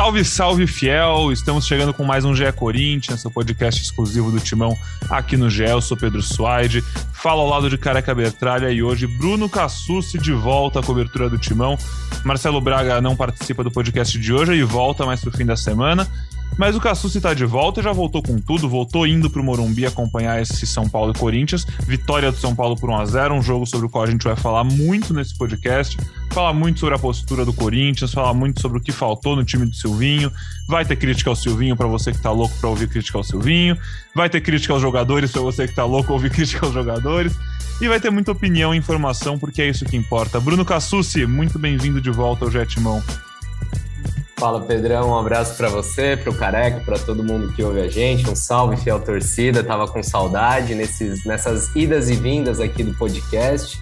Salve, salve, fiel! Estamos chegando com mais um GE Corinthians, seu podcast exclusivo do Timão aqui no GE. Eu sou Pedro Suaide, falo ao lado de Careca Bertralha e hoje Bruno Cassucci de volta à cobertura do Timão. Marcelo Braga não participa do podcast de hoje e volta mais pro fim da semana. Mas o Cassucci está de volta já voltou com tudo, voltou indo para o Morumbi acompanhar esse São Paulo e Corinthians. Vitória do São Paulo por 1x0, um jogo sobre o qual a gente vai falar muito nesse podcast. Falar muito sobre a postura do Corinthians, falar muito sobre o que faltou no time do Silvinho. Vai ter crítica ao Silvinho para você que está louco para ouvir crítica ao Silvinho. Vai ter crítica aos jogadores para você que está louco ouvir crítica aos jogadores. E vai ter muita opinião e informação, porque é isso que importa. Bruno Cassucci, muito bem-vindo de volta ao Jetmão. Fala Pedrão, um abraço para você, para o Careca, para todo mundo que ouve a gente. Um salve, fiel torcida. Tava com saudade nesses, nessas idas e vindas aqui do podcast.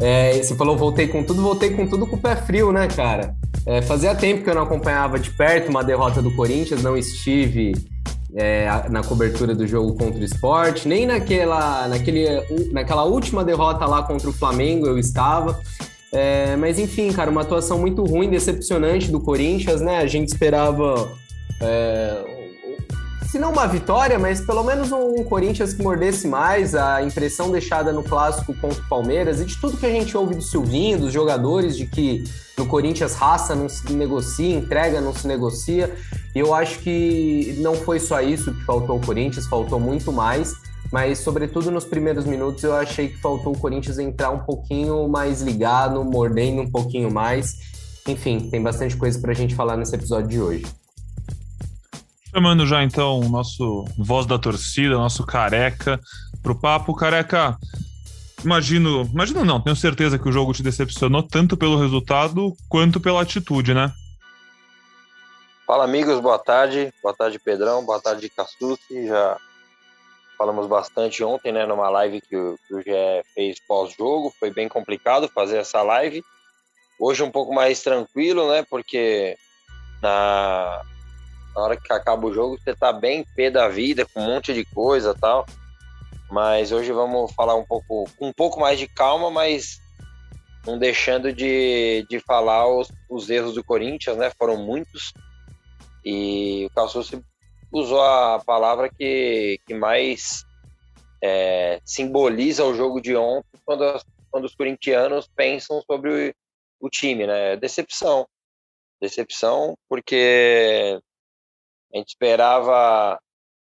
É, você falou voltei com tudo, voltei com tudo com o pé frio, né, cara? É, fazia tempo que eu não acompanhava de perto uma derrota do Corinthians, não estive é, na cobertura do jogo contra o esporte, nem naquela, naquele, naquela última derrota lá contra o Flamengo eu estava. É, mas enfim, cara, uma atuação muito ruim, decepcionante do Corinthians, né? A gente esperava, é, se não uma vitória, mas pelo menos um Corinthians que mordesse mais. A impressão deixada no clássico contra o Palmeiras e de tudo que a gente ouve do Silvinho, dos jogadores, de que no Corinthians raça não se negocia, entrega não se negocia. E eu acho que não foi só isso que faltou ao Corinthians, faltou muito mais mas sobretudo nos primeiros minutos eu achei que faltou o Corinthians entrar um pouquinho mais ligado, mordendo um pouquinho mais. Enfim, tem bastante coisa para a gente falar nesse episódio de hoje. Chamando já então o nosso voz da torcida, nosso careca, pro papo. Careca, imagino, imagino não, tenho certeza que o jogo te decepcionou tanto pelo resultado quanto pela atitude, né? Fala amigos, boa tarde. Boa tarde, Pedrão. Boa tarde, Cassucci. Já falamos bastante ontem, né, numa live que o, que o GE fez pós-jogo, foi bem complicado fazer essa live. Hoje um pouco mais tranquilo, né, porque na, na hora que acaba o jogo você tá bem pé da vida, com um monte de coisa tal. Mas hoje vamos falar um pouco, com um pouco mais de calma, mas não deixando de, de falar os, os erros do Corinthians, né, foram muitos. E o Calçoso usou a palavra que, que mais é, simboliza o jogo de ontem quando, quando os corintianos pensam sobre o, o time, né? Decepção. Decepção porque a gente esperava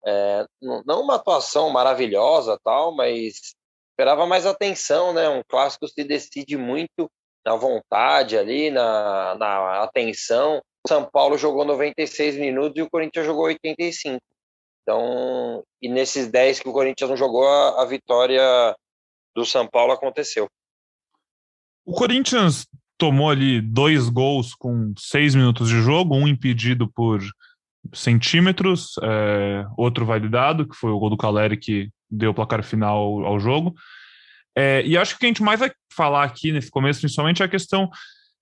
é, não uma atuação maravilhosa tal, mas esperava mais atenção, né? Um clássico se decide muito na vontade ali, na, na atenção. São Paulo jogou 96 minutos e o Corinthians jogou 85. Então, e nesses 10 que o Corinthians não jogou, a, a vitória do São Paulo aconteceu. O Corinthians tomou ali dois gols com seis minutos de jogo, um impedido por centímetros, é, outro validado, que foi o gol do Caleri que deu o placar final ao jogo. É, e acho que o que a gente mais vai falar aqui nesse começo, principalmente, é a questão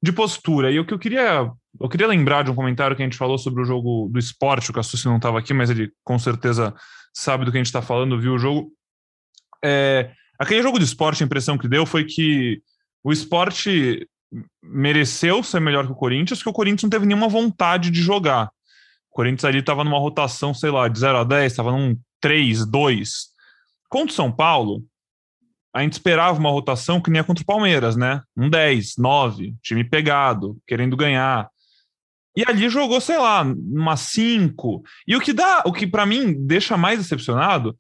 de postura. E o que eu queria, eu queria lembrar de um comentário que a gente falou sobre o jogo do esporte, o Cassucci não estava aqui, mas ele com certeza sabe do que a gente está falando, viu o jogo. É, aquele jogo de esporte, a impressão que deu foi que o esporte mereceu ser melhor que o Corinthians, que o Corinthians não teve nenhuma vontade de jogar. O Corinthians ali estava numa rotação, sei lá, de 0 a 10, estava num 3, 2. Contra o São Paulo, a gente esperava uma rotação que nem a contra o Palmeiras, né? Um 10, 9, time pegado, querendo ganhar. E ali jogou, sei lá, uma 5. E o que dá, o que para mim deixa mais decepcionado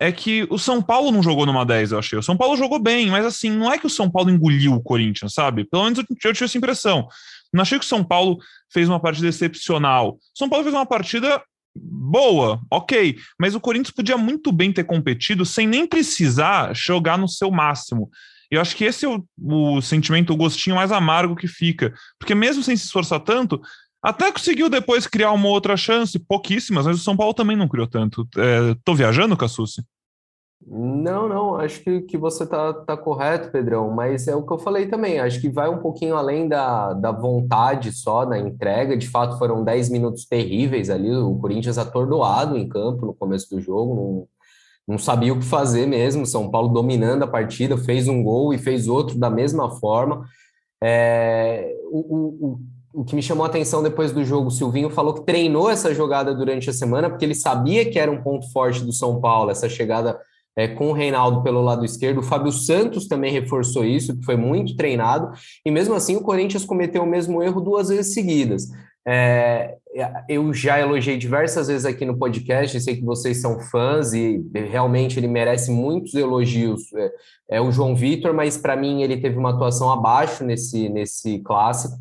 é que o São Paulo não jogou numa 10, eu achei. O São Paulo jogou bem, mas assim, não é que o São Paulo engoliu o Corinthians, sabe? Pelo menos eu, eu tive essa impressão. Não achei que o São Paulo fez uma partida excepcional. O São Paulo fez uma partida boa, ok, mas o Corinthians podia muito bem ter competido sem nem precisar jogar no seu máximo. Eu acho que esse é o, o sentimento, o gostinho mais amargo que fica, porque mesmo sem se esforçar tanto, até conseguiu depois criar uma outra chance, pouquíssimas, mas o São Paulo também não criou tanto. É, tô viajando, Cassucci? Não, não, acho que, que você tá, tá correto, Pedrão, mas é o que eu falei também, acho que vai um pouquinho além da, da vontade só, da entrega, de fato foram 10 minutos terríveis ali, o Corinthians atordoado em campo no começo do jogo, não, não sabia o que fazer mesmo, São Paulo dominando a partida, fez um gol e fez outro da mesma forma, é, o, o, o que me chamou a atenção depois do jogo, o Silvinho falou que treinou essa jogada durante a semana, porque ele sabia que era um ponto forte do São Paulo, essa chegada é, com o Reinaldo pelo lado esquerdo. O Fábio Santos também reforçou isso, que foi muito treinado, e mesmo assim o Corinthians cometeu o mesmo erro duas vezes seguidas. É, eu já elogiei diversas vezes aqui no podcast, sei que vocês são fãs e realmente ele merece muitos elogios. É, é o João Vitor, mas para mim ele teve uma atuação abaixo nesse, nesse clássico.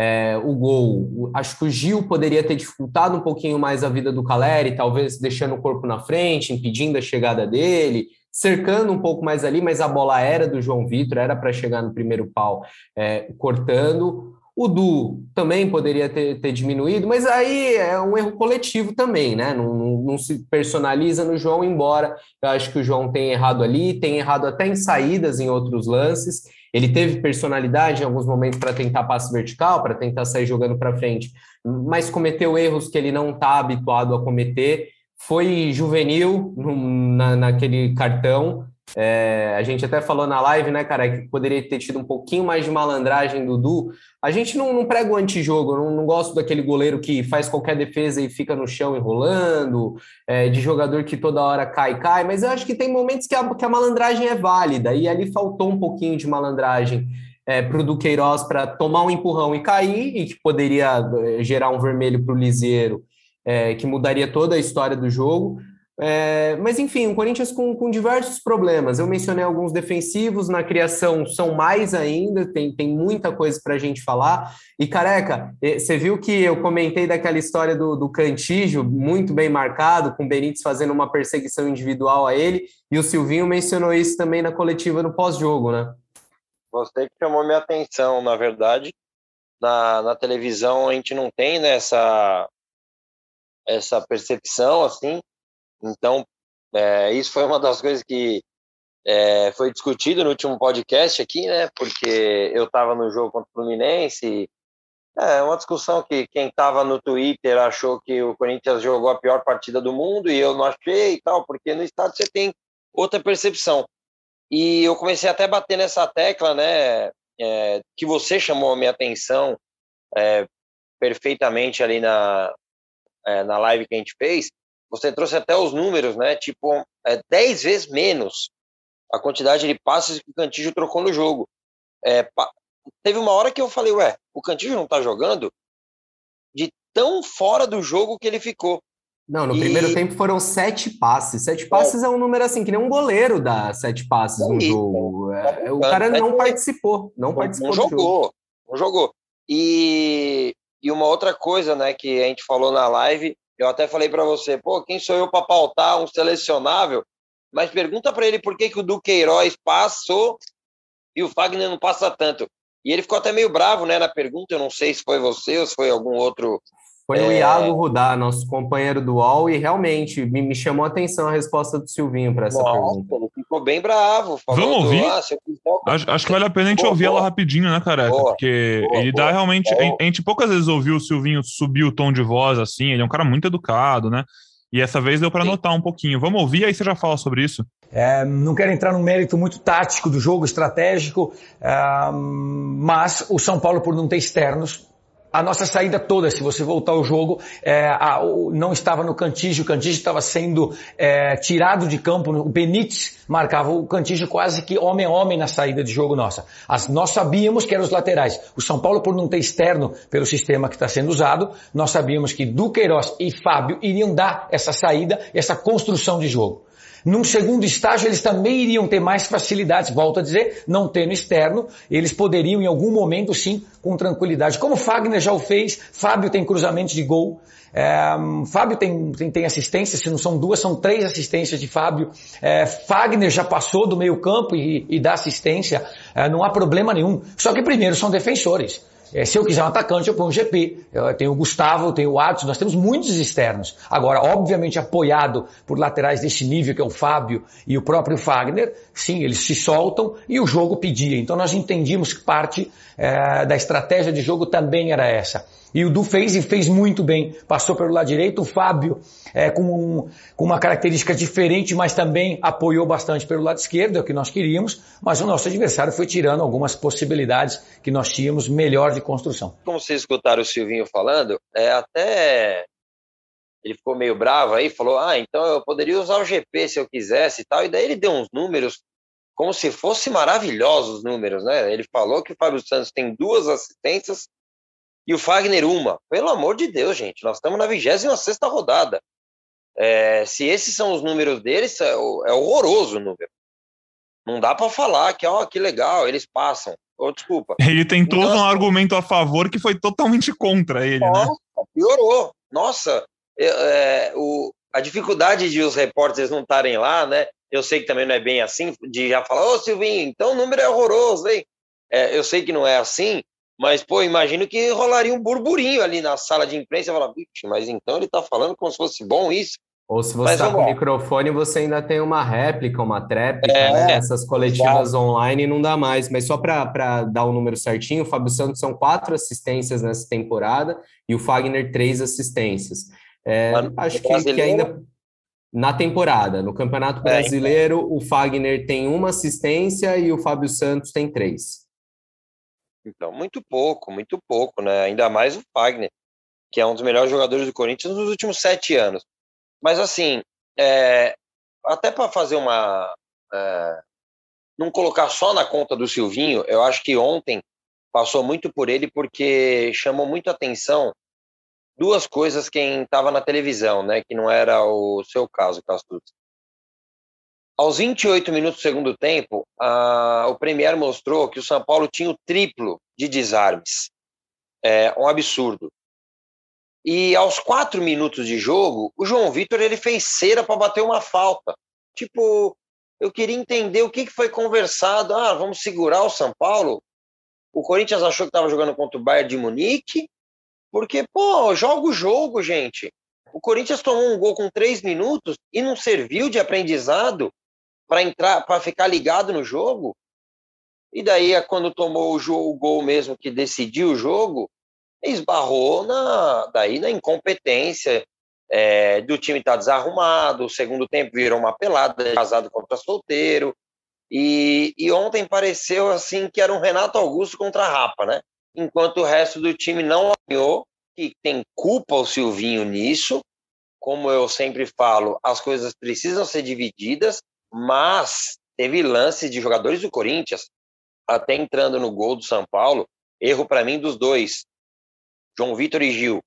É, o gol, acho que o Gil poderia ter dificultado um pouquinho mais a vida do Caleri, talvez deixando o corpo na frente, impedindo a chegada dele, cercando um pouco mais ali, mas a bola era do João Vitor, era para chegar no primeiro pau, é, cortando. O Du também poderia ter, ter, diminuído, mas aí é um erro coletivo também, né? Não, não, não, se personaliza no João, embora eu acho que o João tem errado ali, tem errado até em saídas em outros lances. Ele teve personalidade em alguns momentos para tentar passe vertical, para tentar sair jogando para frente, mas cometeu erros que ele não está habituado a cometer. Foi juvenil no, na, naquele cartão, é, a gente até falou na live, né, cara, que poderia ter tido um pouquinho mais de malandragem do Du. A gente não, não prega o antijogo, não, não gosto daquele goleiro que faz qualquer defesa e fica no chão enrolando, é, de jogador que toda hora cai cai, mas eu acho que tem momentos que a, que a malandragem é válida, e ali faltou um pouquinho de malandragem é, para o Duqueiroz para tomar um empurrão e cair, e que poderia é, gerar um vermelho para o Liseiro, é, que mudaria toda a história do jogo. É, mas enfim, o Corinthians com, com, diversos problemas. Eu mencionei alguns defensivos, na criação são mais ainda, tem, tem muita coisa para a gente falar. E careca, é, você viu que eu comentei daquela história do, do Cantígio, muito bem marcado, com o Benítez fazendo uma perseguição individual a ele, e o Silvinho mencionou isso também na coletiva no pós-jogo, né? Gostei que chamou minha atenção, na verdade. Na, na televisão a gente não tem né, essa, essa percepção assim então, é, isso foi uma das coisas que é, foi discutido no último podcast aqui, né? Porque eu estava no jogo contra o Fluminense. É uma discussão que quem estava no Twitter achou que o Corinthians jogou a pior partida do mundo e eu não achei e tal, porque no estádio você tem outra percepção. E eu comecei até a bater nessa tecla, né? É, que você chamou a minha atenção é, perfeitamente ali na, é, na live que a gente fez, você trouxe até os números, né? Tipo, é 10 vezes menos a quantidade de passes que o Cantillo trocou no jogo. É, teve uma hora que eu falei, ué, o Cantillo não tá jogando de tão fora do jogo que ele ficou. Não, no e... primeiro tempo foram sete passes. Sete passes é, é um número assim, que nem um goleiro dá sete passes no jogo. É, o cara não participou, não, não participou. Não jogou, não jogou. E, e uma outra coisa, né, que a gente falou na live, eu até falei para você, pô, quem sou eu para pautar um selecionável? Mas pergunta para ele por que, que o Duqueiroz passou e o Fagner não passa tanto. E ele ficou até meio bravo né, na pergunta, eu não sei se foi você ou se foi algum outro foi o é. Iago Rudá, nosso companheiro do UOL, e realmente me, me chamou a atenção a resposta do Silvinho para essa Nossa, pergunta. Ele ficou bem bravo. Vamos ouvir? Ah, acho, acho, que vale a pena a gente boa, ouvir boa. ela rapidinho, né, careca? Boa, Porque ele dá realmente. A gente poucas vezes ouviu o Silvinho subir o tom de voz assim, ele é um cara muito educado, né? E essa vez deu para notar um pouquinho. Vamos ouvir, aí você já fala sobre isso. É, não quero entrar no mérito muito tático do jogo, estratégico, é, mas o São Paulo, por não ter externos, a nossa saída toda, se você voltar ao jogo, é, a, o, não estava no Cantígio, o Cantígio estava sendo é, tirado de campo, o Benítez marcava o Cantígio quase que homem a homem na saída de jogo nossa. As, nós sabíamos que eram os laterais. O São Paulo, por não ter externo pelo sistema que está sendo usado, nós sabíamos que Duqueiroz e Fábio iriam dar essa saída, essa construção de jogo. Num segundo estágio, eles também iriam ter mais facilidades, volto a dizer, não tendo externo, eles poderiam em algum momento sim, com tranquilidade. Como Fagner já o fez, Fábio tem cruzamentos de gol, é, Fábio tem, tem, tem assistência, se não são duas, são três assistências de Fábio. É, Fagner já passou do meio campo e, e dá assistência, é, não há problema nenhum. Só que primeiro são defensores. É, se eu quiser um atacante, eu ponho um GP. Eu tenho o Gustavo, eu tenho o Adson, nós temos muitos externos. Agora, obviamente apoiado por laterais desse nível, que é o Fábio e o próprio Fagner, sim, eles se soltam e o jogo pedia. Então nós entendimos que parte é, da estratégia de jogo também era essa. E o Du fez e fez muito bem. Passou pelo lado direito, o Fábio é, com, um, com uma característica diferente, mas também apoiou bastante pelo lado esquerdo, é o que nós queríamos, mas o nosso adversário foi tirando algumas possibilidades que nós tínhamos melhor de construção. Como vocês escutaram o Silvinho falando, é até ele ficou meio bravo aí, falou: Ah, então eu poderia usar o GP se eu quisesse e tal. E daí ele deu uns números como se fossem maravilhosos números, né? Ele falou que o Fábio Santos tem duas assistências e o Fagner uma. Pelo amor de Deus, gente, nós estamos na 26 rodada. É, se esses são os números deles, é, é horroroso o número. Não dá para falar que, ó, que legal, eles passam. Oh, desculpa. Ele tem todo Nossa. um argumento a favor que foi totalmente contra ele, né? Nossa, né? Piorou. Nossa, é, o, a dificuldade de os repórteres não estarem lá, né? Eu sei que também não é bem assim, de já falar, ô oh, Silvinho, então o número é horroroso, hein? É, eu sei que não é assim, mas, pô, imagino que rolaria um burburinho ali na sala de imprensa e falar, mas então ele tá falando como se fosse bom isso. Ou se você está com o microfone, você ainda tem uma réplica, uma tréplica, é, né? Essas coletivas online não dá mais. Mas só para dar o número certinho, o Fábio Santos são quatro assistências nessa temporada e o Fagner três assistências. É, acho que, que, ainda na temporada, no Campeonato é, Brasileiro, é, o Fagner tem uma assistência e o Fábio Santos tem três. Então, muito pouco, muito pouco, né? Ainda mais o Fagner, que é um dos melhores jogadores do Corinthians nos últimos sete anos. Mas assim, é, até para fazer uma. É, não colocar só na conta do Silvinho, eu acho que ontem passou muito por ele porque chamou muito atenção duas coisas quem estava na televisão, né? Que não era o seu caso, Castucci. Aos 28 minutos do segundo tempo, a, o Premier mostrou que o São Paulo tinha o triplo de desarmes. É um absurdo. E aos quatro minutos de jogo, o João Vitor ele fez cera para bater uma falta. Tipo, eu queria entender o que, que foi conversado. Ah, vamos segurar o São Paulo. O Corinthians achou que estava jogando contra o Bayern de Munique, porque, pô, joga o jogo, gente. O Corinthians tomou um gol com três minutos e não serviu de aprendizado para entrar, para ficar ligado no jogo. E daí, quando tomou o, jogo, o gol mesmo que decidiu o jogo, esbarrou na, daí na incompetência é, do time estar tá desarrumado, o segundo tempo virou uma pelada, casado contra solteiro, e, e ontem pareceu assim que era um Renato Augusto contra a Rapa, né? Enquanto o resto do time não alinhou, que tem culpa o Silvinho nisso, como eu sempre falo, as coisas precisam ser divididas, mas teve lance de jogadores do Corinthians até entrando no gol do São Paulo, erro para mim dos dois. João Vitor e Gil.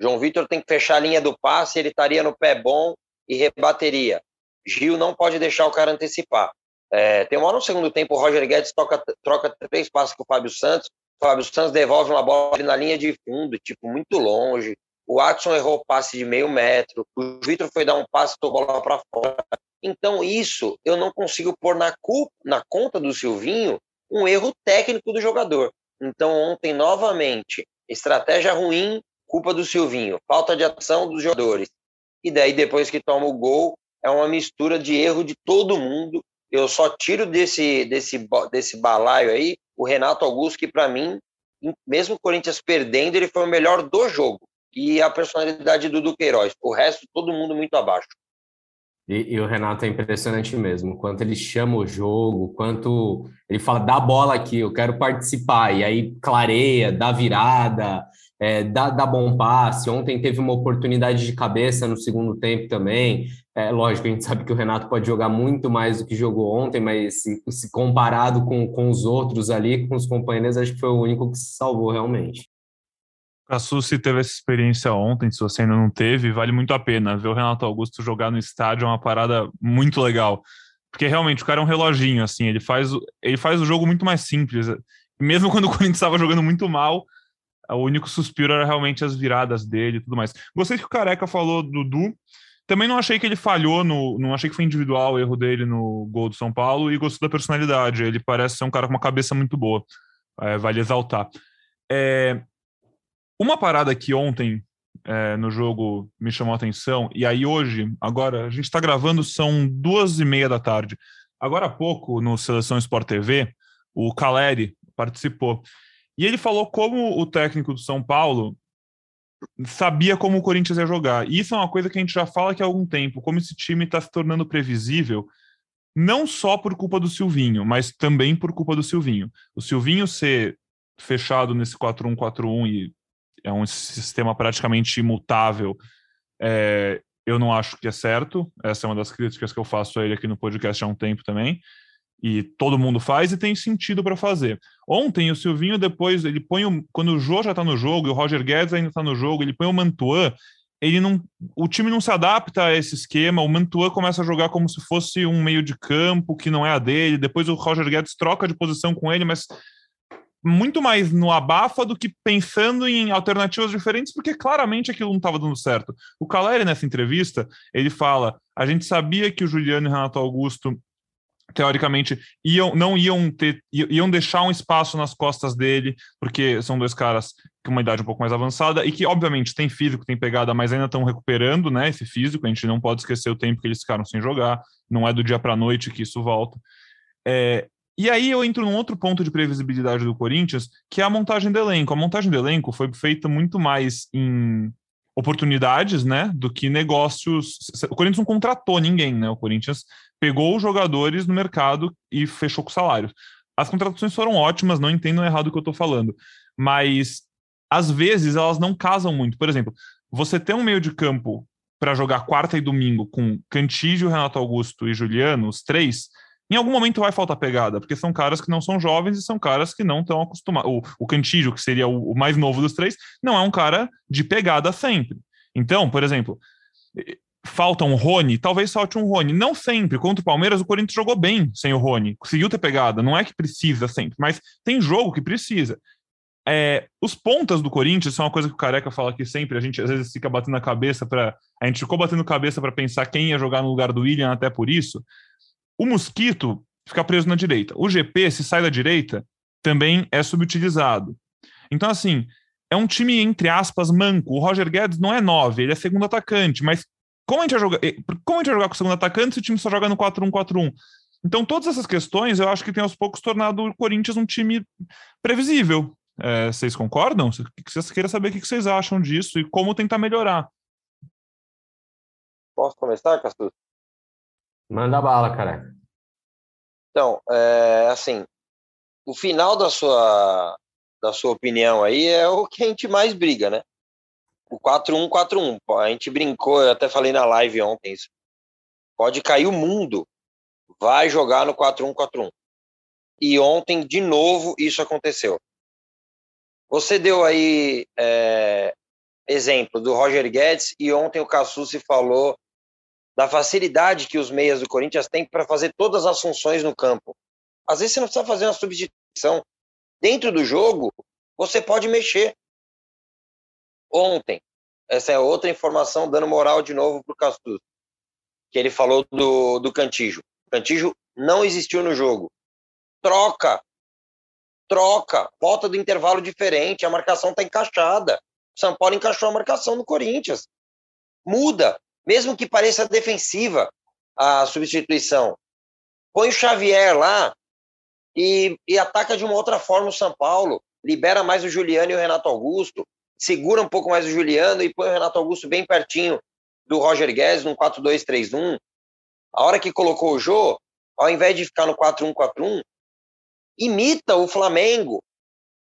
João Vitor tem que fechar a linha do passe, ele estaria no pé bom e rebateria. Gil não pode deixar o cara antecipar. É, tem uma hora no segundo tempo, o Roger Guedes toca, troca três passos com o Fábio Santos, o Fábio Santos devolve uma bola na linha de fundo, tipo, muito longe. O Watson errou o passe de meio metro, o Vitor foi dar um passe e tocou bola para fora. Então, isso eu não consigo pôr na, culpa, na conta do Silvinho um erro técnico do jogador. Então, ontem, novamente, Estratégia ruim, culpa do Silvinho. Falta de ação dos jogadores. E daí, depois que toma o gol, é uma mistura de erro de todo mundo. Eu só tiro desse, desse, desse balaio aí o Renato Augusto, que para mim, mesmo o Corinthians perdendo, ele foi o melhor do jogo. E a personalidade do Duqueiroz. O resto, todo mundo muito abaixo. E, e, o Renato é impressionante mesmo, quanto ele chama o jogo, quanto ele fala, dá bola aqui, eu quero participar, e aí clareia, dá virada, é, dá, dá bom passe. Ontem teve uma oportunidade de cabeça no segundo tempo também. É, lógico, a gente sabe que o Renato pode jogar muito mais do que jogou ontem, mas se, se comparado com, com os outros ali, com os companheiros, acho que foi o único que se salvou realmente. Cassu, se teve essa experiência ontem, se você ainda não teve, vale muito a pena. Ver o Renato Augusto jogar no estádio é uma parada muito legal. Porque realmente o cara é um reloginho, assim, ele faz, ele faz o jogo muito mais simples. Mesmo quando o Corinthians estava jogando muito mal, o único suspiro era realmente as viradas dele e tudo mais. Gostei que o Careca falou do Dudu. Também não achei que ele falhou, no, não achei que foi individual o erro dele no gol do São Paulo e gostei da personalidade. Ele parece ser um cara com uma cabeça muito boa. É, vale exaltar. É, uma parada que ontem é, no jogo me chamou a atenção, e aí hoje, agora, a gente está gravando, são duas e meia da tarde. Agora há pouco, no Seleção Sport TV, o Caleri participou. E ele falou como o técnico do São Paulo sabia como o Corinthians ia jogar. E isso é uma coisa que a gente já fala que há algum tempo, como esse time está se tornando previsível, não só por culpa do Silvinho, mas também por culpa do Silvinho. O Silvinho ser fechado nesse 4-1-4-1 e é um sistema praticamente imutável, é, eu não acho que é certo. Essa é uma das críticas que eu faço a ele aqui no podcast há um tempo também. E todo mundo faz e tem sentido para fazer. Ontem o Silvinho depois ele põe o, quando o Jô já está no jogo e o Roger Guedes ainda está no jogo, ele põe o Mantuan, ele não, o time não se adapta a esse esquema. O Mantuan começa a jogar como se fosse um meio de campo que não é a dele. Depois o Roger Guedes troca de posição com ele, mas muito mais no abafa do que pensando em alternativas diferentes, porque claramente aquilo não estava dando certo. O Caleri, nessa entrevista, ele fala: a gente sabia que o Juliano e o Renato Augusto teoricamente iam não iam ter iam deixar um espaço nas costas dele porque são dois caras com uma idade um pouco mais avançada e que obviamente tem físico tem pegada mas ainda estão recuperando né esse físico. A gente não pode esquecer o tempo que eles ficaram sem jogar. Não é do dia para noite que isso volta. É, e aí eu entro num outro ponto de previsibilidade do Corinthians, que é a montagem do elenco. A montagem do elenco foi feita muito mais em oportunidades, né, do que negócios. O Corinthians não contratou ninguém, né? O Corinthians pegou os jogadores no mercado e fechou com salários. As contratações foram ótimas, não entendam errado o que eu estou falando, mas às vezes elas não casam muito. Por exemplo, você tem um meio de campo para jogar quarta e domingo com Cantígio, Renato Augusto e Juliano, os três, em algum momento vai faltar pegada, porque são caras que não são jovens e são caras que não estão acostumados. O, o Cantígio, que seria o, o, mais novo dos três, não é um cara de pegada sempre. Então, por exemplo, falta um Rony, talvez falte um Rony. Não sempre. Contra o Palmeiras, o Corinthians jogou bem sem o Rony. Conseguiu ter pegada. Não é que precisa sempre, mas tem jogo que precisa. É, os pontas do Corinthians são uma coisa que o Careca fala aqui sempre. A gente às vezes fica batendo a cabeça para. A gente ficou batendo cabeça para pensar quem ia jogar no lugar do William, até por isso. O mosquito fica preso na direita. O GP, se sai da direita, também é subutilizado. Então, assim, é um time, entre aspas, manco. O Roger Guedes não é nove, ele é segundo atacante, mas como a gente vai jogar, eh, como a gente vai jogar com o segundo atacante se o time só joga no 4-1-4-1? Então, todas essas questões eu acho que tem aos poucos tornado o Corinthians um time previsível. É, vocês concordam? Vocês queiram saber o que vocês acham disso e como tentar melhorar. Posso começar, Castus? Manda bala, cara. Então, é, assim, o final da sua, da sua opinião aí é o que a gente mais briga, né? O 4-1-4-1. A gente brincou, eu até falei na live ontem isso. Pode cair o mundo, vai jogar no 4-1-4-1. E ontem, de novo, isso aconteceu. Você deu aí é, exemplo do Roger Guedes e ontem o Cassucci falou da facilidade que os meias do Corinthians têm para fazer todas as funções no campo. Às vezes você não precisa fazer uma substituição. Dentro do jogo, você pode mexer. Ontem, essa é outra informação dando moral de novo para o Castus, que ele falou do, do Cantijo. Cantijo não existiu no jogo. Troca. Troca. Volta do intervalo diferente. A marcação está encaixada. São Paulo encaixou a marcação no Corinthians. Muda mesmo que pareça defensiva a substituição. Põe o Xavier lá e, e ataca de uma outra forma o São Paulo. Libera mais o Juliano e o Renato Augusto. Segura um pouco mais o Juliano e põe o Renato Augusto bem pertinho do Roger Guedes, num 4-2-3-1. A hora que colocou o Jô, ao invés de ficar no 4-1-4-1, imita o Flamengo.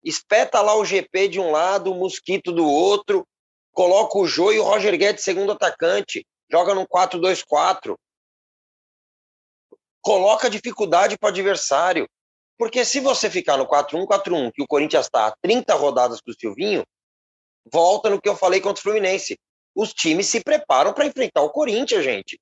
Espeta lá o GP de um lado, o Mosquito do outro, coloca o Jô e o Roger Guedes segundo atacante, joga num 4-2-4. Coloca dificuldade para o adversário. Porque se você ficar no 4-1-4-1, que o Corinthians está a 30 rodadas com o Silvinho, volta no que eu falei contra o Fluminense. Os times se preparam para enfrentar o Corinthians, gente.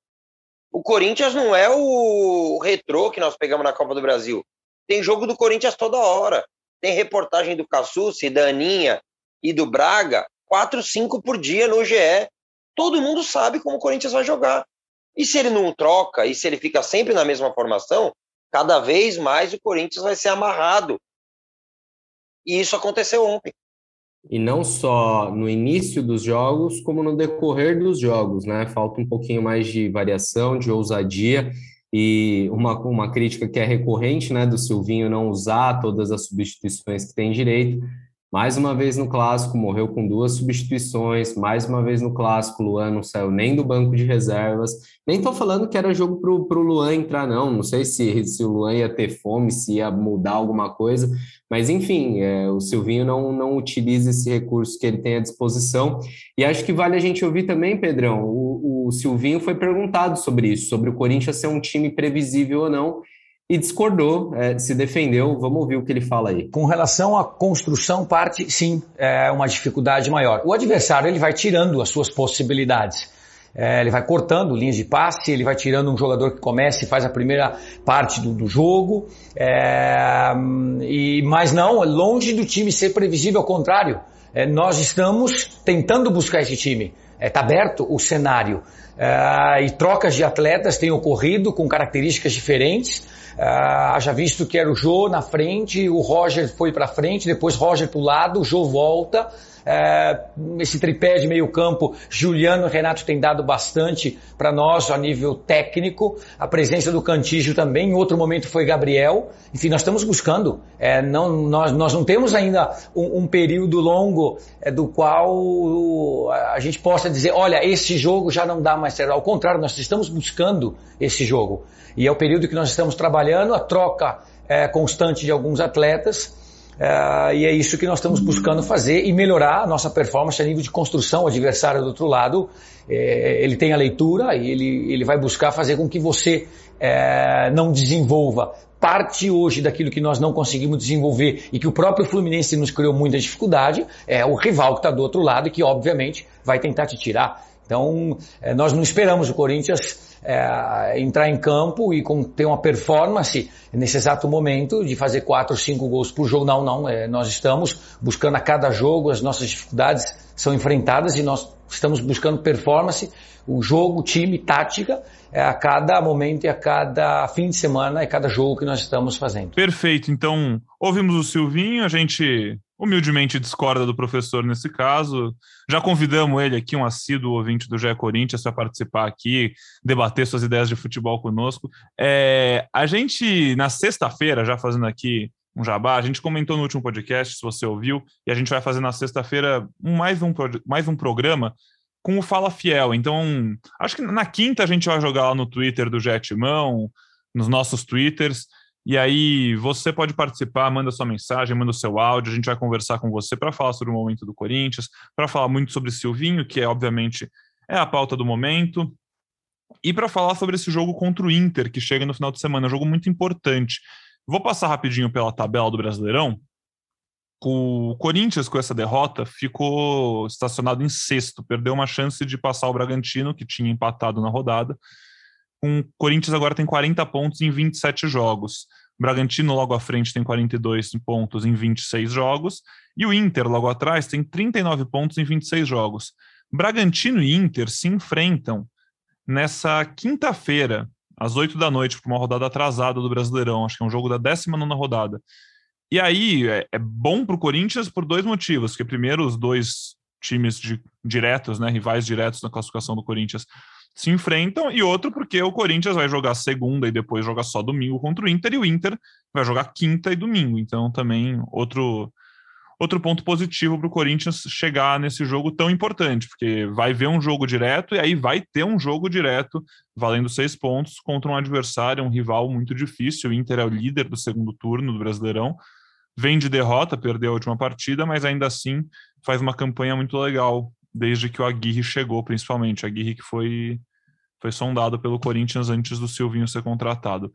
O Corinthians não é o retrô que nós pegamos na Copa do Brasil. Tem jogo do Corinthians toda hora. Tem reportagem do Cassucci, da Aninha e do Braga quatro, cinco por dia no GE. Todo mundo sabe como o Corinthians vai jogar. E se ele não troca, e se ele fica sempre na mesma formação, cada vez mais o Corinthians vai ser amarrado. E isso aconteceu ontem. E não só no início dos jogos, como no decorrer dos jogos, né? Falta um pouquinho mais de variação, de ousadia. E uma, uma crítica que é recorrente, né, do Silvinho não usar todas as substituições que tem direito, mais uma vez no clássico, morreu com duas substituições. Mais uma vez no clássico, Luan não saiu nem do banco de reservas. Nem estou falando que era jogo para o Luan entrar, não. Não sei se, se o Luan ia ter fome, se ia mudar alguma coisa. Mas, enfim, é, o Silvinho não, não utiliza esse recurso que ele tem à disposição. E acho que vale a gente ouvir também, Pedrão. O, o Silvinho foi perguntado sobre isso, sobre o Corinthians ser um time previsível ou não e discordou, é, se defendeu. Vamos ouvir o que ele fala aí. Com relação à construção, parte sim, é uma dificuldade maior. O adversário ele vai tirando as suas possibilidades. É, ele vai cortando linhas de passe, ele vai tirando um jogador que começa e faz a primeira parte do, do jogo. É, e, mas não, longe do time ser previsível, ao contrário. É, nós estamos tentando buscar esse time. Está é, aberto o cenário. É, e trocas de atletas têm ocorrido com características diferentes. Uh, haja visto que era o Jô na frente, o Roger foi para frente, depois Roger para o lado, o Jô volta. Uh, esse tripé de meio campo, Juliano e Renato tem dado bastante para nós a nível técnico. A presença do Cantígio também, em outro momento foi Gabriel. Enfim, nós estamos buscando. É, não, nós, nós não temos ainda um, um período longo é, do qual a gente possa dizer, olha, esse jogo já não dá mais certo. Ao contrário, nós estamos buscando esse jogo. E é o período que nós estamos trabalhando, a troca é, constante de alguns atletas, é, e é isso que nós estamos buscando fazer e melhorar a nossa performance a nível de construção. O adversário do outro lado, é, ele tem a leitura e ele, ele vai buscar fazer com que você é, não desenvolva parte hoje daquilo que nós não conseguimos desenvolver e que o próprio Fluminense nos criou muita dificuldade, é o rival que está do outro lado e que obviamente vai tentar te tirar. Então, é, nós não esperamos o Corinthians é, entrar em campo e com, ter uma performance nesse exato momento de fazer quatro, cinco gols por jogo. Não, não. É, nós estamos buscando a cada jogo, as nossas dificuldades são enfrentadas e nós estamos buscando performance, o jogo, time, tática, é, a cada momento e a cada fim de semana e cada jogo que nós estamos fazendo. Perfeito. Então, ouvimos o Silvinho, a gente humildemente discorda do professor nesse caso. Já convidamos ele aqui, um assíduo ouvinte do GE Corinthians, para participar aqui, debater suas ideias de futebol conosco. É, a gente, na sexta-feira, já fazendo aqui um jabá, a gente comentou no último podcast, se você ouviu, e a gente vai fazer na sexta-feira mais, um, mais um programa com o Fala Fiel. Então, acho que na quinta a gente vai jogar lá no Twitter do Jetmão, nos nossos Twitters. E aí você pode participar, manda sua mensagem, manda o seu áudio, a gente vai conversar com você para falar sobre o momento do Corinthians, para falar muito sobre Silvinho, que é obviamente é a pauta do momento, e para falar sobre esse jogo contra o Inter, que chega no final de semana, um jogo muito importante. Vou passar rapidinho pela tabela do Brasileirão. O Corinthians, com essa derrota, ficou estacionado em sexto, perdeu uma chance de passar o Bragantino, que tinha empatado na rodada. O Corinthians agora tem 40 pontos em 27 jogos. Bragantino logo à frente tem 42 pontos em 26 jogos. E o Inter logo atrás tem 39 pontos em 26 jogos. Bragantino e Inter se enfrentam nessa quinta-feira, às 8 da noite, para uma rodada atrasada do Brasileirão. Acho que é um jogo da 19 rodada. E aí é, é bom para o Corinthians por dois motivos. Que primeiro, os dois times de, diretos, né, rivais diretos na classificação do Corinthians, se enfrentam, e outro porque o Corinthians vai jogar segunda e depois joga só domingo contra o Inter, e o Inter vai jogar quinta e domingo. Então, também outro, outro ponto positivo para o Corinthians chegar nesse jogo tão importante, porque vai ver um jogo direto e aí vai ter um jogo direto valendo seis pontos contra um adversário, um rival muito difícil. O Inter é o líder do segundo turno do Brasileirão. Vem de derrota, perdeu a última partida, mas ainda assim faz uma campanha muito legal desde que o Aguirre chegou, principalmente. Aguirre que foi foi sondado pelo Corinthians antes do Silvinho ser contratado.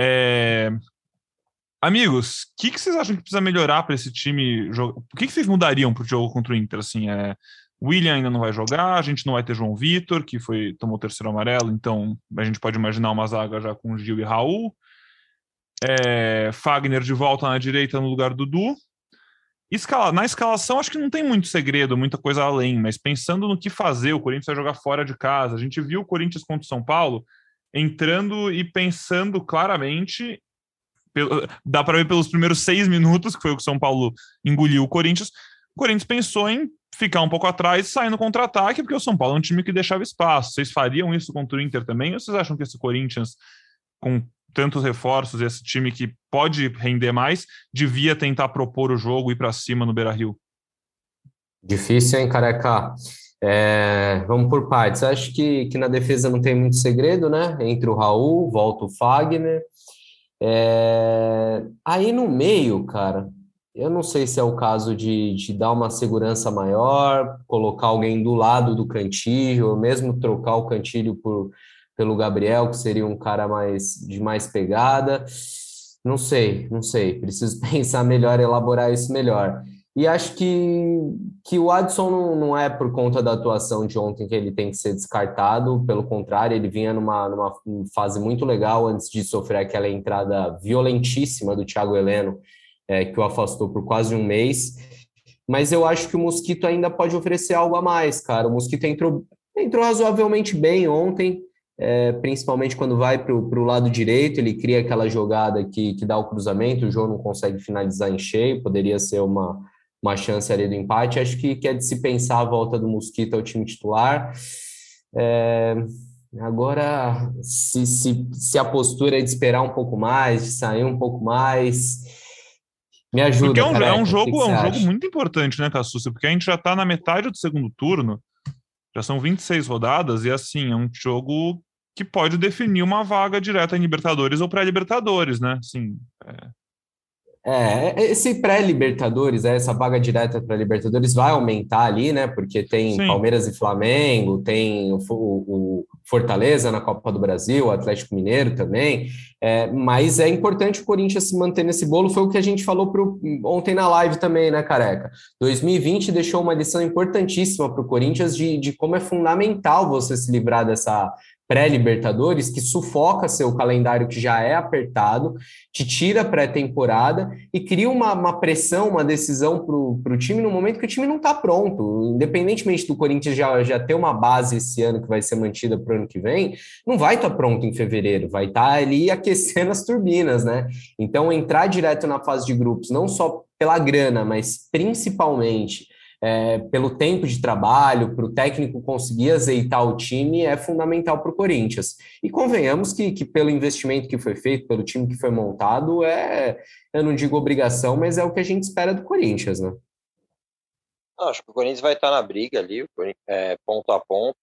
É... Amigos, o que, que, vocês acham que precisa melhorar para esse time? O que, que vocês mudariam para o jogo contra o Inter? Assim, é... William ainda não vai jogar, a gente não vai ter João Vitor, que foi tomou o terceiro amarelo, então a gente pode imaginar uma zaga já com Gil e Raul. É... Fagner de volta na direita no lugar do Du. Escala, na escalação, acho que não tem muito segredo, muita coisa além, mas pensando no que fazer, o Corinthians vai jogar fora de casa. A gente viu o Corinthians contra o São Paulo entrando e pensando claramente. Dá para ver pelos primeiros seis minutos, que foi o que o São Paulo engoliu o Corinthians. O Corinthians pensou em ficar um pouco atrás e sair no contra-ataque, porque o São Paulo é um time que deixava espaço. Vocês fariam isso contra o Inter também? Ou vocês acham que esse Corinthians com tantos reforços, esse time que pode render mais, devia tentar propor o jogo e ir para cima no Beira Rio? Difícil, hein, careca? É, vamos por partes. Acho que, que na defesa não tem muito segredo, né? Entre o Raul, volta o Fagner. É, aí no meio, cara, eu não sei se é o caso de, de dar uma segurança maior, colocar alguém do lado do Cantilho, ou mesmo trocar o Cantilho por, pelo Gabriel, que seria um cara mais de mais pegada. Não sei, não sei. Preciso pensar melhor, elaborar isso melhor. E acho que, que o Adson não, não é por conta da atuação de ontem que ele tem que ser descartado, pelo contrário, ele vinha numa, numa fase muito legal antes de sofrer aquela entrada violentíssima do Thiago Heleno, é, que o afastou por quase um mês. Mas eu acho que o Mosquito ainda pode oferecer algo a mais, cara. O Mosquito entrou, entrou razoavelmente bem ontem, é, principalmente quando vai para o lado direito, ele cria aquela jogada que, que dá o cruzamento, o João não consegue finalizar em cheio, poderia ser uma, uma chance ali do empate. Acho que, que é de se pensar a volta do Mosquito ao time titular. É, agora, se, se, se a postura é de esperar um pouco mais, de sair um pouco mais, me ajuda. Porque é um, careca, é um jogo, que que é um jogo acha? muito importante, né, Cassucci? Porque a gente já está na metade do segundo turno, já são 26 rodadas, e assim, é um jogo que pode definir uma vaga direta em Libertadores ou pré-Libertadores, né? Assim, É, esse pré-Libertadores, né, essa vaga direta para Libertadores vai aumentar ali, né? Porque tem Sim. Palmeiras e Flamengo, tem o, o Fortaleza na Copa do Brasil, o Atlético Mineiro também. É, mas é importante o Corinthians se manter nesse bolo, foi o que a gente falou pro, ontem na live também, né, careca? 2020 deixou uma lição importantíssima para o Corinthians de, de como é fundamental você se livrar dessa pré-Libertadores, que sufoca seu calendário que já é apertado, te tira pré-temporada e cria uma, uma pressão, uma decisão para o time no momento que o time não está pronto. Independentemente do Corinthians já, já ter uma base esse ano que vai ser mantida para o ano que vem, não vai estar pronto em fevereiro, vai estar ali aquecendo as turbinas, né? Então, entrar direto na fase de grupos, não só pela grana, mas principalmente é, pelo tempo de trabalho, para o técnico conseguir azeitar o time, é fundamental para o Corinthians. E convenhamos que, que, pelo investimento que foi feito, pelo time que foi montado, é, eu não digo obrigação, mas é o que a gente espera do Corinthians, né? Acho que o Corinthians vai estar na briga ali, é, ponto a ponto.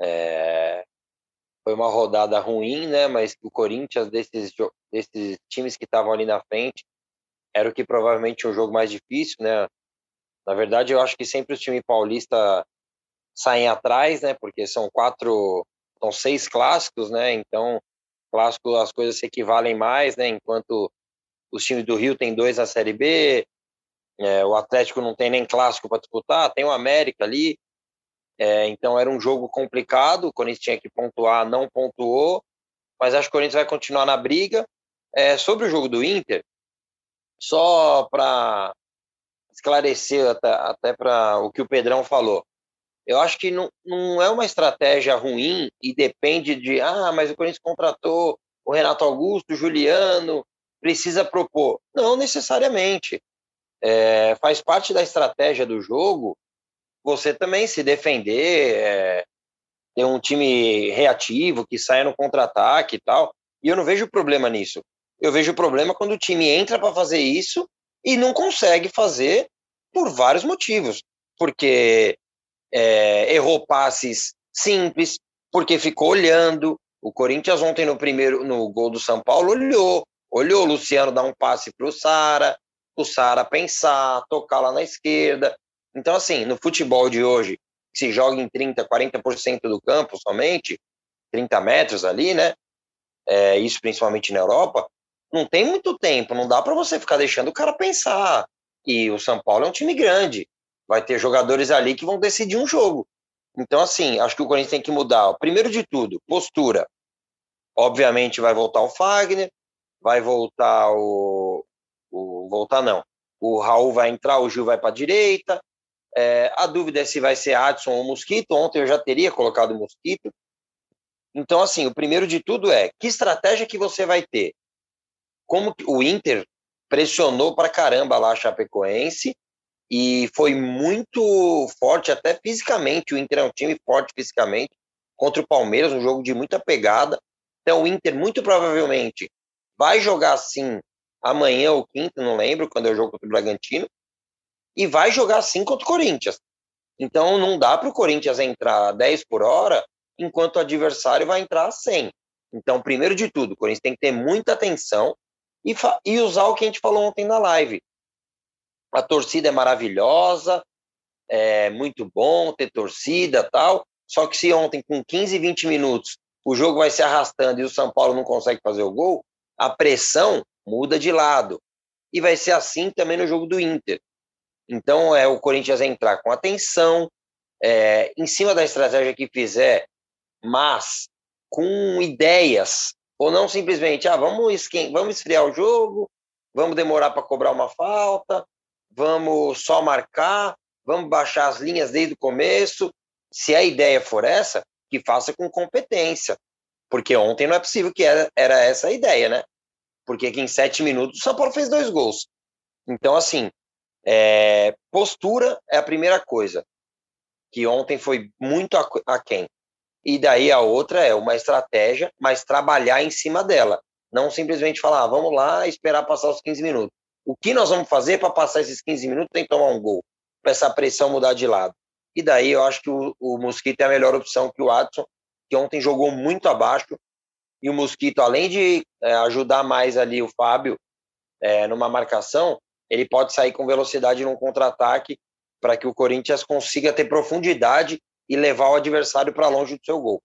É, foi uma rodada ruim, né? Mas o Corinthians, desses, desses times que estavam ali na frente, era o que provavelmente um jogo mais difícil, né? Na verdade, eu acho que sempre os times paulistas saem atrás, né? Porque são quatro, são seis clássicos, né? Então, clássico as coisas se equivalem mais, né? Enquanto os times do Rio tem dois na Série B, é, o Atlético não tem nem clássico para disputar, tem o América ali. É, então era um jogo complicado, o Corinthians tinha que pontuar, não pontuou, mas acho que o Corinthians vai continuar na briga. É, sobre o jogo do Inter, só para esclarecer até, até para o que o Pedrão falou. Eu acho que não, não é uma estratégia ruim e depende de, ah, mas o Corinthians contratou o Renato Augusto, o Juliano, precisa propor. Não necessariamente. É, faz parte da estratégia do jogo você também se defender, é, ter um time reativo que saia no contra-ataque e tal. E eu não vejo problema nisso. Eu vejo problema quando o time entra para fazer isso e não consegue fazer por vários motivos. Porque é, errou passes simples, porque ficou olhando. O Corinthians ontem no primeiro, no gol do São Paulo, olhou. Olhou o Luciano dar um passe para o Sara, o Sara pensar, tocar lá na esquerda. Então, assim, no futebol de hoje, se joga em 30%, 40% do campo somente, 30 metros ali, né? É, isso principalmente na Europa, não tem muito tempo, não dá para você ficar deixando o cara pensar. E o São Paulo é um time grande, vai ter jogadores ali que vão decidir um jogo. Então, assim, acho que o Corinthians tem que mudar. Primeiro de tudo, postura. Obviamente vai voltar o Fagner, vai voltar o. o voltar não. O Raul vai entrar, o Gil vai para a direita. É, a dúvida é se vai ser Adson ou Mosquito. Ontem eu já teria colocado o Mosquito. Então, assim, o primeiro de tudo é que estratégia que você vai ter? Como o Inter pressionou para caramba lá a Chapecoense e foi muito forte, até fisicamente. O Inter é um time forte fisicamente contra o Palmeiras, um jogo de muita pegada. Então o Inter muito provavelmente vai jogar assim amanhã ou quinta, não lembro, quando é o jogo contra o Bragantino, e vai jogar assim contra o Corinthians. Então não dá para o Corinthians entrar a 10 por hora enquanto o adversário vai entrar a 100. Então, primeiro de tudo, o Corinthians tem que ter muita atenção e, e usar o que a gente falou ontem na live. A torcida é maravilhosa, é muito bom ter torcida tal. Só que se ontem, com 15, 20 minutos, o jogo vai se arrastando e o São Paulo não consegue fazer o gol, a pressão muda de lado. E vai ser assim também no jogo do Inter. Então, é o Corinthians entrar com atenção, é, em cima da estratégia que fizer, mas com ideias, ou não simplesmente, ah, vamos, esquen vamos esfriar o jogo, vamos demorar para cobrar uma falta, vamos só marcar, vamos baixar as linhas desde o começo. Se a ideia for essa, que faça com competência. Porque ontem não é possível que era, era essa a ideia, né? Porque aqui em sete minutos o São Paulo fez dois gols. Então, assim, é, postura é a primeira coisa, que ontem foi muito aquém. E daí a outra é uma estratégia, mas trabalhar em cima dela. Não simplesmente falar, ah, vamos lá esperar passar os 15 minutos. O que nós vamos fazer para passar esses 15 minutos tem que tomar um gol para essa pressão mudar de lado. E daí eu acho que o, o Mosquito é a melhor opção que o Adson, que ontem jogou muito abaixo. E o Mosquito, além de é, ajudar mais ali o Fábio é, numa marcação, ele pode sair com velocidade num contra-ataque para que o Corinthians consiga ter profundidade e levar o adversário para longe do seu gol.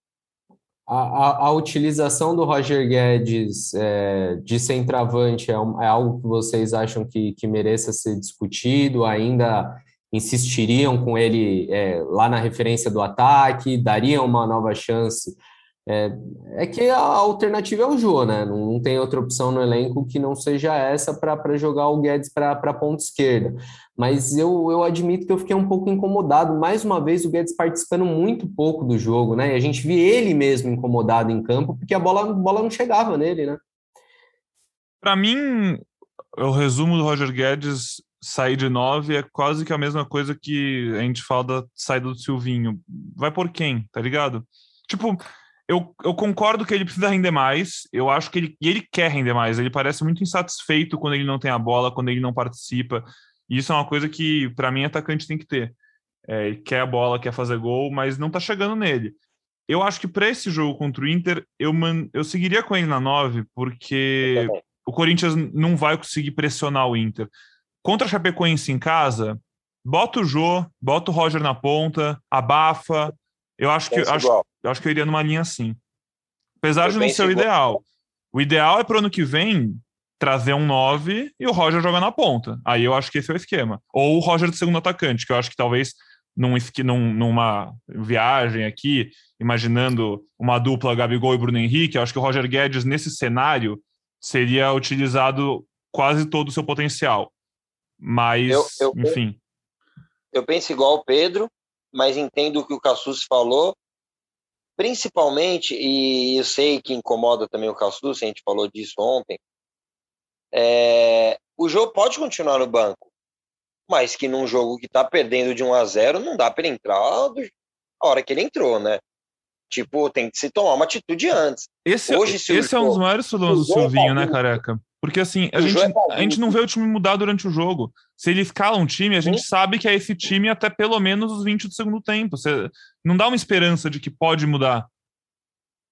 A, a, a, utilização do Roger Guedes é, de centroavante é, é, algo que vocês acham que, que mereça ser discutido? Ainda insistiriam com ele é, lá na referência do ataque, dariam uma nova chance. É, é que a alternativa é o Jô, né? Não, não, tem outra opção no elenco que não seja essa para jogar o Guedes para a ponta esquerda. Mas eu, eu admito que eu fiquei um pouco incomodado. Mais uma vez, o Guedes participando muito pouco do jogo, né? E a gente viu ele mesmo incomodado em campo, porque a bola, bola não chegava nele, né? Para mim, o resumo do Roger Guedes sair de 9 é quase que a mesma coisa que a gente fala da saída do Silvinho. Vai por quem, tá ligado? Tipo, eu, eu concordo que ele precisa render mais. Eu acho que ele, ele quer render mais. Ele parece muito insatisfeito quando ele não tem a bola, quando ele não participa. E isso é uma coisa que, para mim, atacante tem que ter. É, ele quer a bola, quer fazer gol, mas não tá chegando nele. Eu acho que para esse jogo contra o Inter, eu, man, eu seguiria com ele na 9, porque o Corinthians não vai conseguir pressionar o Inter. Contra a Chapecoense em casa, bota o Jô, bota o Roger na ponta, abafa. Eu acho que, acho, eu acho que eu iria numa linha assim. Apesar eu de não ser o ideal. O ideal é para o ano que vem trazer um 9 e o Roger jogar na ponta. Aí eu acho que esse é o esquema. Ou o Roger de segundo atacante, que eu acho que talvez num, num, numa viagem aqui, imaginando uma dupla Gabigol e Bruno Henrique, eu acho que o Roger Guedes, nesse cenário, seria utilizado quase todo o seu potencial. Mas, eu, eu, enfim. Eu penso igual o Pedro, mas entendo o que o Cassus falou, principalmente, e eu sei que incomoda também o Cassus, a gente falou disso ontem, é, o jogo pode continuar no banco, mas que num jogo que tá perdendo de 1 a 0 não dá para entrar a hora que ele entrou, né? Tipo, tem que se tomar uma atitude antes. Esse, é Hoje, esse é um dos maiores problemas do Silvinho, né, careca? Porque assim, a gente, a gente não vê o time mudar durante o jogo. Se ele escala um time, a gente Sim. sabe que é esse time até pelo menos os 20 do segundo tempo. Você não dá uma esperança de que pode mudar.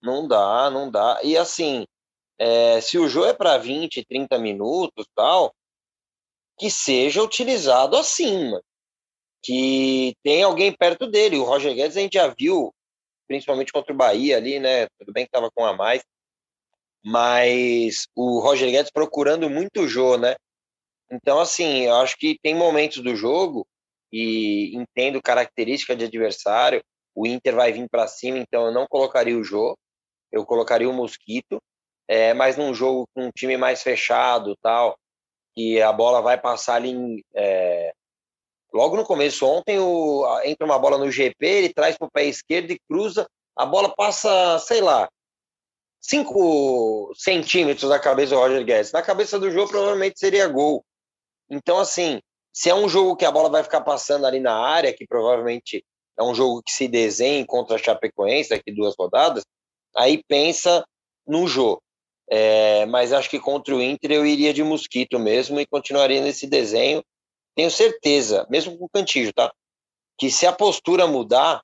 Não dá, não dá. E assim, é, se o jogo é para 20, 30 minutos tal, que seja utilizado assim, mano. que tem alguém perto dele. O Roger Guedes a gente já viu, principalmente contra o Bahia ali, né? Tudo bem que tava com a mais, mas o Roger Guedes procurando muito o Jô, né? Então, assim, eu acho que tem momentos do jogo e entendo característica de adversário. O Inter vai vir para cima, então eu não colocaria o Jô, eu colocaria o Mosquito, é, mas num jogo com um time mais fechado, tal, que a bola vai passar ali é, logo no começo ontem o, entra uma bola no GP, ele traz para o pé esquerdo e cruza, a bola passa, sei lá, 5 centímetros da cabeça do Roger Guedes. Na cabeça do jogo, provavelmente seria gol. Então, assim, se é um jogo que a bola vai ficar passando ali na área, que provavelmente é um jogo que se desenha contra a Chapecoense daqui duas rodadas, aí pensa no jogo. É, mas acho que contra o Inter eu iria de mosquito mesmo e continuaria nesse desenho. Tenho certeza, mesmo com o Cantillo, tá? Que se a postura mudar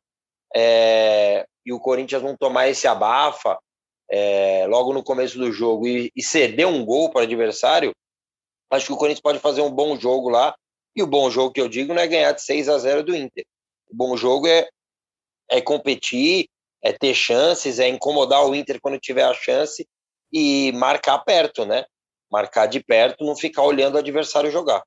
é, e o Corinthians não tomar esse abafa é, logo no começo do jogo e, e ceder um gol para o adversário, acho que o Corinthians pode fazer um bom jogo lá. E o bom jogo que eu digo não é ganhar de 6 a 0 do Inter. O bom jogo é, é competir, é ter chances, é incomodar o Inter quando tiver a chance e marcar perto, né? Marcar de perto, não ficar olhando o adversário jogar.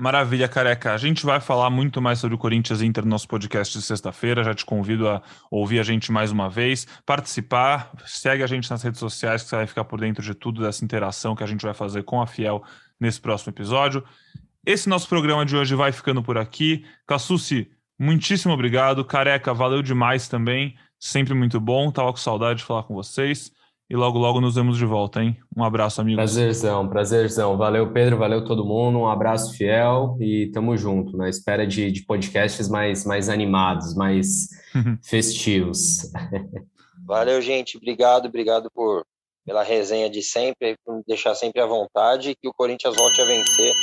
Maravilha, careca. A gente vai falar muito mais sobre o Corinthians Inter no nosso podcast de sexta-feira. Já te convido a ouvir a gente mais uma vez, participar. Segue a gente nas redes sociais, que você vai ficar por dentro de tudo dessa interação que a gente vai fazer com a Fiel nesse próximo episódio. Esse nosso programa de hoje vai ficando por aqui. Cassucci, muitíssimo obrigado. Careca, valeu demais também. Sempre muito bom. Tava com saudade de falar com vocês e logo, logo nos vemos de volta, hein? Um abraço, amigos. Prazerzão, prazerzão. Valeu, Pedro, valeu todo mundo. Um abraço fiel e tamo junto, na espera de, de podcasts mais, mais animados, mais festivos. Valeu, gente. Obrigado, obrigado por pela resenha de sempre, por me deixar sempre à vontade e que o Corinthians volte a vencer